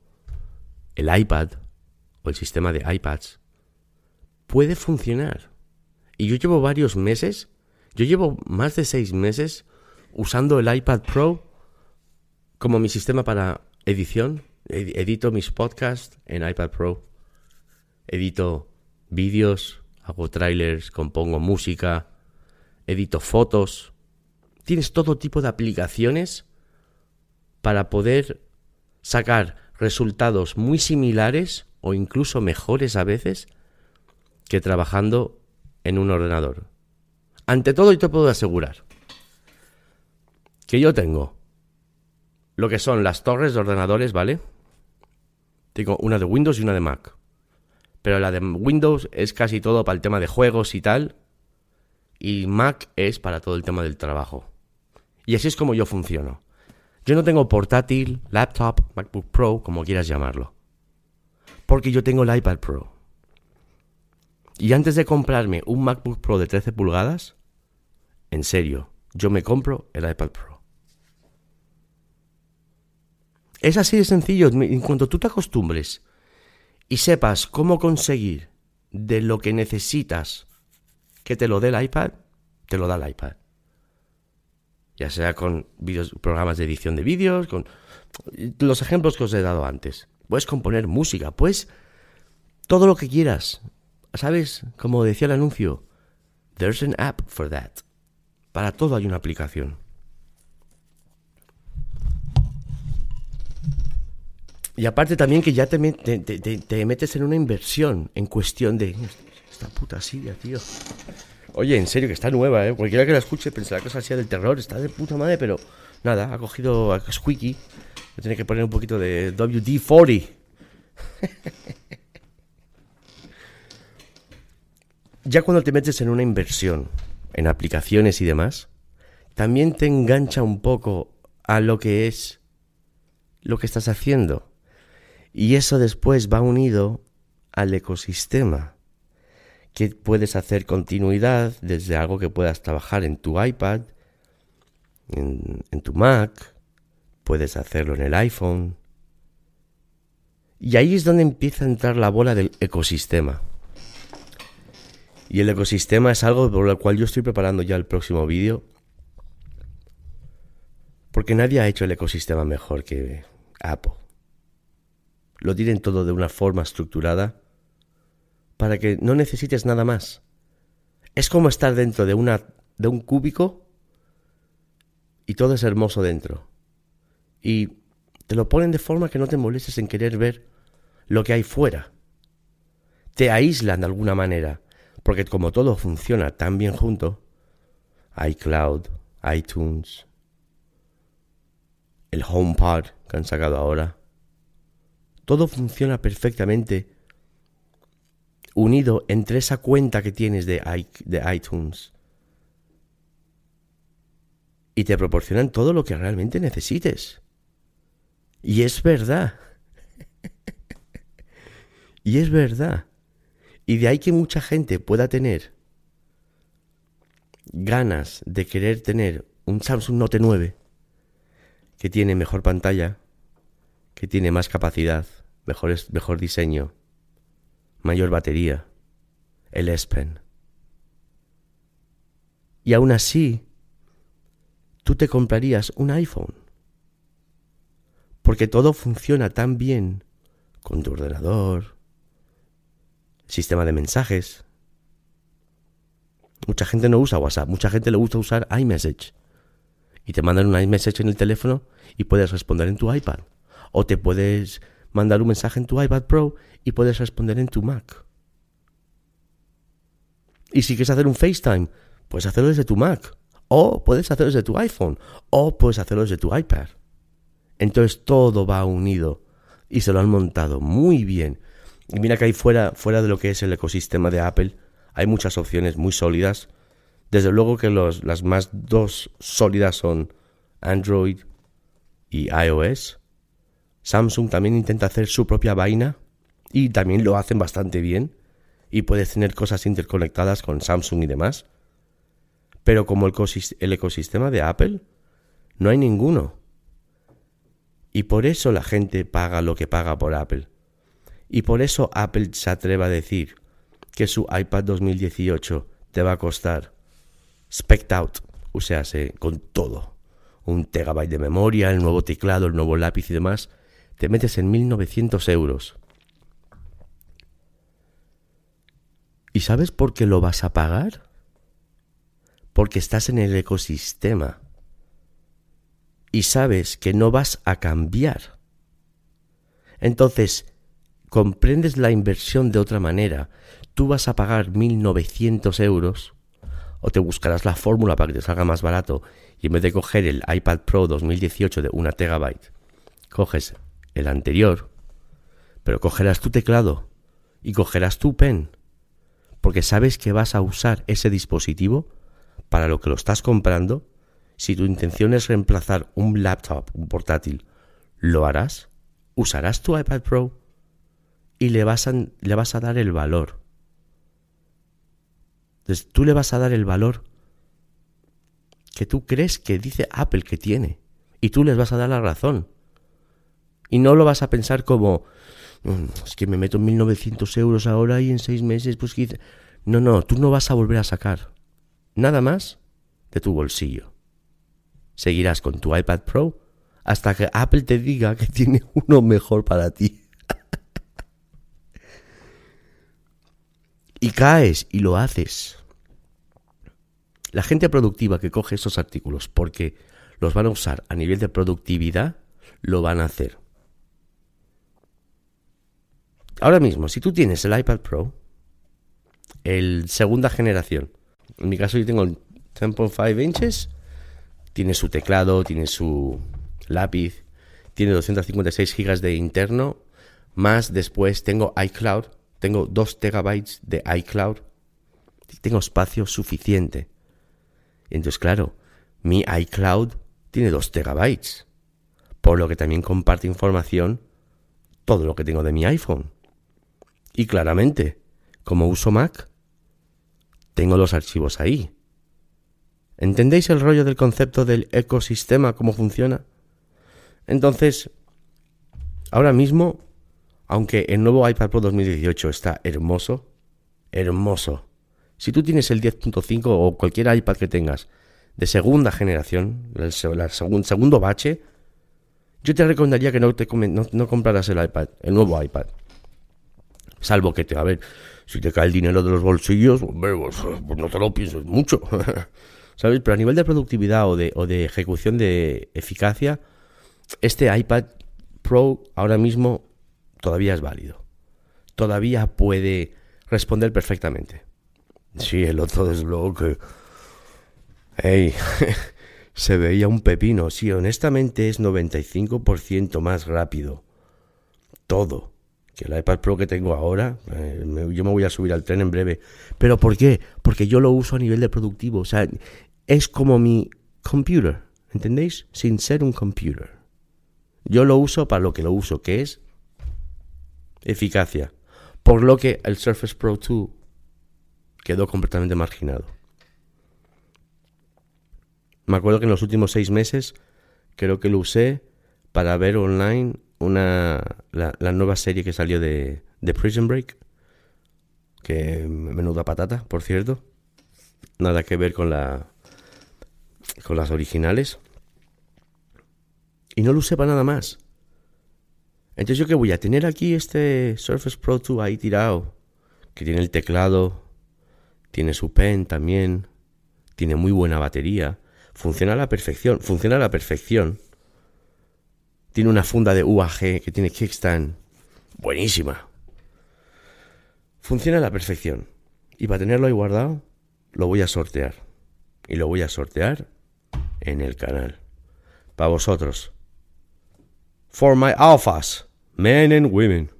el iPad o el sistema de iPads, puede funcionar. Y yo llevo varios meses, yo llevo más de seis meses usando el iPad Pro como mi sistema para edición. Edito mis podcasts en iPad Pro. Edito vídeos, hago trailers, compongo música, edito fotos. Tienes todo tipo de aplicaciones para poder sacar resultados muy similares o incluso mejores a veces que trabajando en un ordenador. Ante todo, yo te puedo asegurar que yo tengo lo que son las torres de ordenadores, ¿vale? Tengo una de Windows y una de Mac. Pero la de Windows es casi todo para el tema de juegos y tal. Y Mac es para todo el tema del trabajo. Y así es como yo funciono. Yo no tengo portátil, laptop, MacBook Pro, como quieras llamarlo. Porque yo tengo el iPad Pro. Y antes de comprarme un MacBook Pro de 13 pulgadas, en serio, yo me compro el iPad Pro. Es así de sencillo. En cuanto tú te acostumbres y sepas cómo conseguir de lo que necesitas que te lo dé el iPad, te lo da el iPad ya sea con programas de edición de vídeos, con los ejemplos que os he dado antes. Puedes componer música, pues todo lo que quieras. ¿Sabes? Como decía el anuncio, there's an app for that. Para todo hay una aplicación. Y aparte también que ya te, te, metes en una inversión en cuestión de... Esta puta silla, tío. Oye, en serio, que está nueva, ¿eh? Cualquiera que la escuche pensará que así del terror, está de puta madre, pero nada, ha cogido a Squeaky. Le tiene que poner un poquito de WD-40. ya cuando te metes en una inversión, en aplicaciones y demás, también te engancha un poco a lo que es lo que estás haciendo. Y eso después va unido al ecosistema que puedes hacer continuidad desde algo que puedas trabajar en tu iPad, en, tu Mac, puedes hacerlo en el iPhone. Y ahí es donde empieza a entrar la bola del ecosistema. Y el ecosistema es algo por lo cual yo estoy preparando ya el próximo vídeo. Porque nadie ha hecho el ecosistema mejor que Apple. Lo tienen todo de una forma estructurada para que no necesites nada más. Es como estar dentro de, una, de un cúbico y todo es hermoso dentro. Y te lo ponen de forma que no te molestes en querer ver lo que hay fuera. Te aíslan de alguna manera, porque como todo funciona tan bien junto, iCloud, iTunes, el HomePod que han sacado ahora, todo funciona perfectamente unido entre esa cuenta que tienes de, de iTunes y te proporcionan todo lo que realmente necesites. Y es verdad. y es verdad. Y de ahí que mucha gente pueda tener ganas de querer tener un Samsung Note 9 que tiene mejor pantalla, que tiene más capacidad, mejor, diseño, mayor batería, el S Pen. Y aún así, tú te comprarías un iPhone. Porque todo funciona tan bien con tu ordenador, sistema de mensajes. Mucha gente no usa WhatsApp, mucha gente le gusta usar iMessage. Y te mandan un iMessage en el teléfono y puedes responder en tu iPad. O te puedes mandar un mensaje en tu iPad Pro y puedes responder en tu Mac. Y si quieres hacer un FaceTime, puedes hacerlo desde tu Mac. O puedes hacerlo desde tu iPhone. O puedes hacerlo desde tu iPad. Entonces todo va unido. Y se lo han montado muy bien. Y mira que ahí fuera, fuera de lo que es el ecosistema de Apple, hay muchas opciones muy sólidas. Desde luego que las más dos sólidas son Android y iOS. Samsung también intenta hacer su propia vaina y también lo hacen bastante bien. Y puedes tener cosas interconectadas con Samsung y demás. Pero como el ecosistema de Apple, no hay ninguno. Y por eso la gente paga lo que paga por Apple. Y por eso Apple se atreve a decir que su iPad 2018 te va a costar spec out, o sea, con todo. Un terabyte de memoria, el nuevo teclado, el nuevo lápiz y demás. Te metes en 1900 euros. ¿Y sabes por qué lo vas a pagar? porque estás en el ecosistema y sabes que no vas a cambiar. Entonces, comprendes la inversión de otra manera. Tú vas a pagar 1.900 euros o te buscarás la fórmula para que te salga más barato y en vez de coger el iPad Pro 2018 de una terabyte, coges el anterior, pero cogerás tu teclado y cogerás tu pen porque sabes que vas a usar ese dispositivo para lo que lo estás comprando, si tu intención es reemplazar un laptop, un portátil, ¿lo harás? ¿Usarás tu iPad Pro? Y le vas a, dar el valor. Entonces tú le vas a dar el valor que tú crees que dice Apple que tiene. Y tú les vas a dar la razón. Y no lo vas a pensar como, mm, es que me meto 1.900 euros ahora y en seis meses, pues... No, no, tú no vas a volver a sacar nada más de tu bolsillo. Seguirás con tu iPad Pro hasta que Apple te diga que tiene uno mejor para ti. y caes y lo haces. La gente productiva que coge esos artículos porque los van a usar a nivel de productividad, lo van a hacer. Ahora mismo, si tú tienes el iPad Pro, el segunda generación, en mi caso yo tengo el 10.5 inches, tiene su teclado, tiene su lápiz, tiene 256 gigas de interno, más después tengo iCloud, tengo 2 terabytes de iCloud, tengo espacio suficiente. Entonces, claro, mi iCloud tiene 2 terabytes, por lo que también comparte información todo lo que tengo de mi iPhone. Y claramente, como uso Mac, tengo los archivos ahí. ¿Entendéis el rollo del concepto del ecosistema, cómo funciona? Entonces, ahora mismo, aunque el nuevo iPad Pro 2018 está hermoso, hermoso, si tú tienes el 10.5 o cualquier iPad que tengas de segunda generación, el, segundo bache, yo te recomendaría que no, te, no, no compraras el iPad, el nuevo iPad. Salvo que te, a ver, si te cae el dinero de los bolsillos, pues, pues no te lo pienses mucho. ¿Sabes? Pero a nivel de productividad o de, o de ejecución de eficacia, este iPad Pro ahora mismo todavía es válido. Todavía puede responder perfectamente. Sí, el otro desde luego que... ¡Ey! se veía un pepino. Sí, honestamente es 95% más rápido. Todo. Que el iPad Pro que tengo ahora. Eh, yo me voy a subir al tren en breve. ¿Pero por qué? Porque yo lo uso a nivel de productivo. O sea, es como mi computer. ¿Entendéis? Sin ser un computer. Yo lo uso para lo que lo uso, que es eficacia. Por lo que el Surface Pro 2 quedó completamente marginado. Me acuerdo que en los últimos seis meses creo que lo usé para ver online una, la, nueva serie que salió de, de Prison Break. Que menuda patata, por cierto. Nada que ver con la con las originales. Y no lo para nada más. Entonces yo que voy a tener aquí este Surface Pro 2 ahí tirado, que tiene el teclado, tiene su pen también, tiene muy buena batería, funciona a la perfección, funciona a la perfección. Tiene una funda de UAG que tiene kickstand, buenísima. Funciona a la perfección. Y para tenerlo ahí guardado, lo voy a sortear. Y lo voy a sortear en el canal. Para vosotros. For my alphas. Men and women.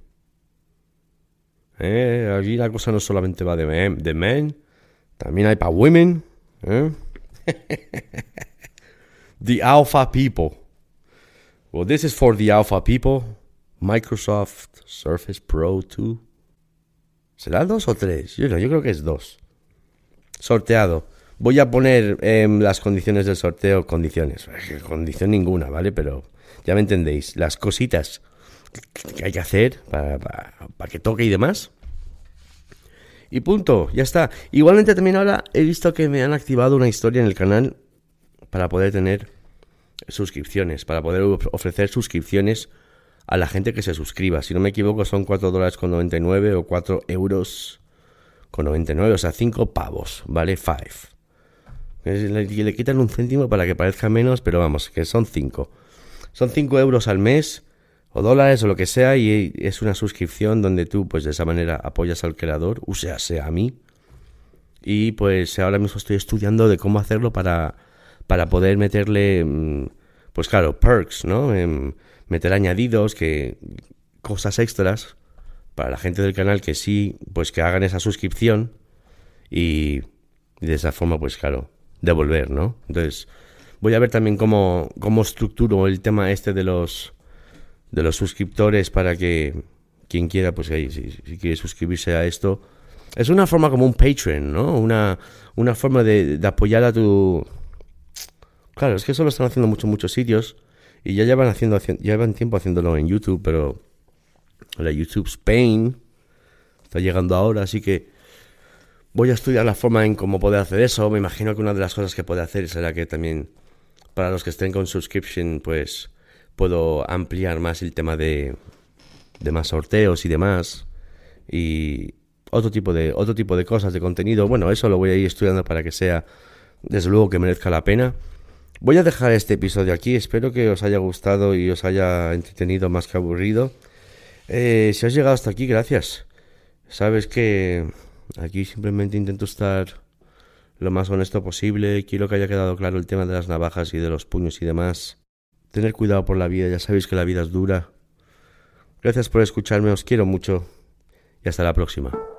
Eh, aquí la cosa no solamente va de men, también hay para women. Eh. the alpha people. Well, this is for the alpha people. Microsoft Surface Pro 2. ¿Será dos o tres? Yo, creo que es dos. Sorteado. Voy a poner em, las condiciones del sorteo. Condiciones. Condición ninguna, ¿vale? Pero ya me entendéis. Las cositas que hay que hacer para, que toque y demás. Y punto, ya está. Igualmente también ahora he visto que me han activado una historia en el canal para poder tener suscripciones, para poder ofrecer suscripciones a la gente que se suscriba. Si no me equivoco son 4 dólares con 99 o 4 euros con 99, o sea, 5 pavos, ¿vale? 5. Le, le quitan un céntimo para que parezca menos, pero vamos, que son 5. Son 5 euros al mes o dólares o lo que sea y es una suscripción donde tú pues de esa manera apoyas al creador, o sea, sea a mí. Y pues ahora mismo estoy estudiando de cómo hacerlo para, para poder meterle, mm, pues claro, perks, ¿no? Em, meter añadidos, que cosas extras para la gente del canal que sí, pues que hagan esa suscripción y, y de esa forma, pues claro, devolver, ¿no? Entonces, voy a ver también cómo, cómo estructuro el tema este de los de los suscriptores para que quien quiera, pues ahí, si, quiere suscribirse a esto. Es una forma como un Patreon, ¿no? Una, una forma de, apoyar a tu... Claro, es que eso lo están haciendo muchos, muchos sitios y ya llevan, haciendo, llevan tiempo haciéndolo en YouTube, pero la YouTube Spain está llegando ahora, así que voy a estudiar la forma en cómo poder hacer eso. Me imagino que una de las cosas que puede hacer será que también para los que estén con subscription, pues puedo ampliar más el tema de, de más sorteos y demás. Y otro tipo de otro tipo de cosas de contenido. Bueno, eso lo voy a ir estudiando para que sea desde luego que merezca la pena. Voy a dejar este episodio aquí. Espero que os haya gustado y os haya entretenido más que aburrido. Eh, si has llegado hasta aquí, gracias. Sabes que aquí simplemente intento estar lo más honesto posible. Quiero que haya quedado claro el tema de las navajas y de los puños y demás. Tener cuidado por la vida, ya sabéis que la vida es dura. Gracias por escucharme, os quiero mucho y hasta la próxima.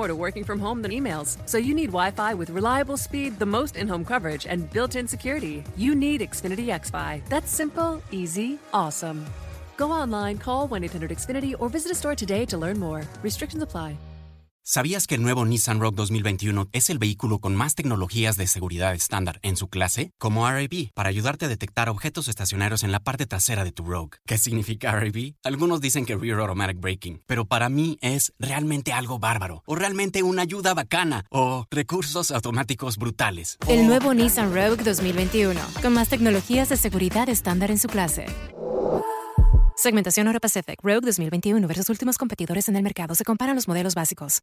More to working from home than emails, so you need Wi Fi with reliable speed, the most in home coverage, and built in security. You need Xfinity XFi. That's simple, easy, awesome. Go online, call 1 800 Xfinity, or visit a store today to learn more. Restrictions apply. ¿Sabías que el nuevo Nissan Rogue 2021 es el vehículo con más tecnologías de seguridad estándar en su clase? Como RAB, para ayudarte a detectar objetos estacionarios en la parte trasera de tu Rogue. ¿Qué significa RAB? Algunos dicen que Rear Automatic Braking, pero para mí es realmente algo bárbaro, o realmente una ayuda bacana, o recursos automáticos brutales. El nuevo Nissan Rogue 2021, con más tecnologías de seguridad estándar en su clase. Segmentación Euro Pacific Rogue 2021 versus últimos competidores en el mercado. Se comparan los modelos básicos.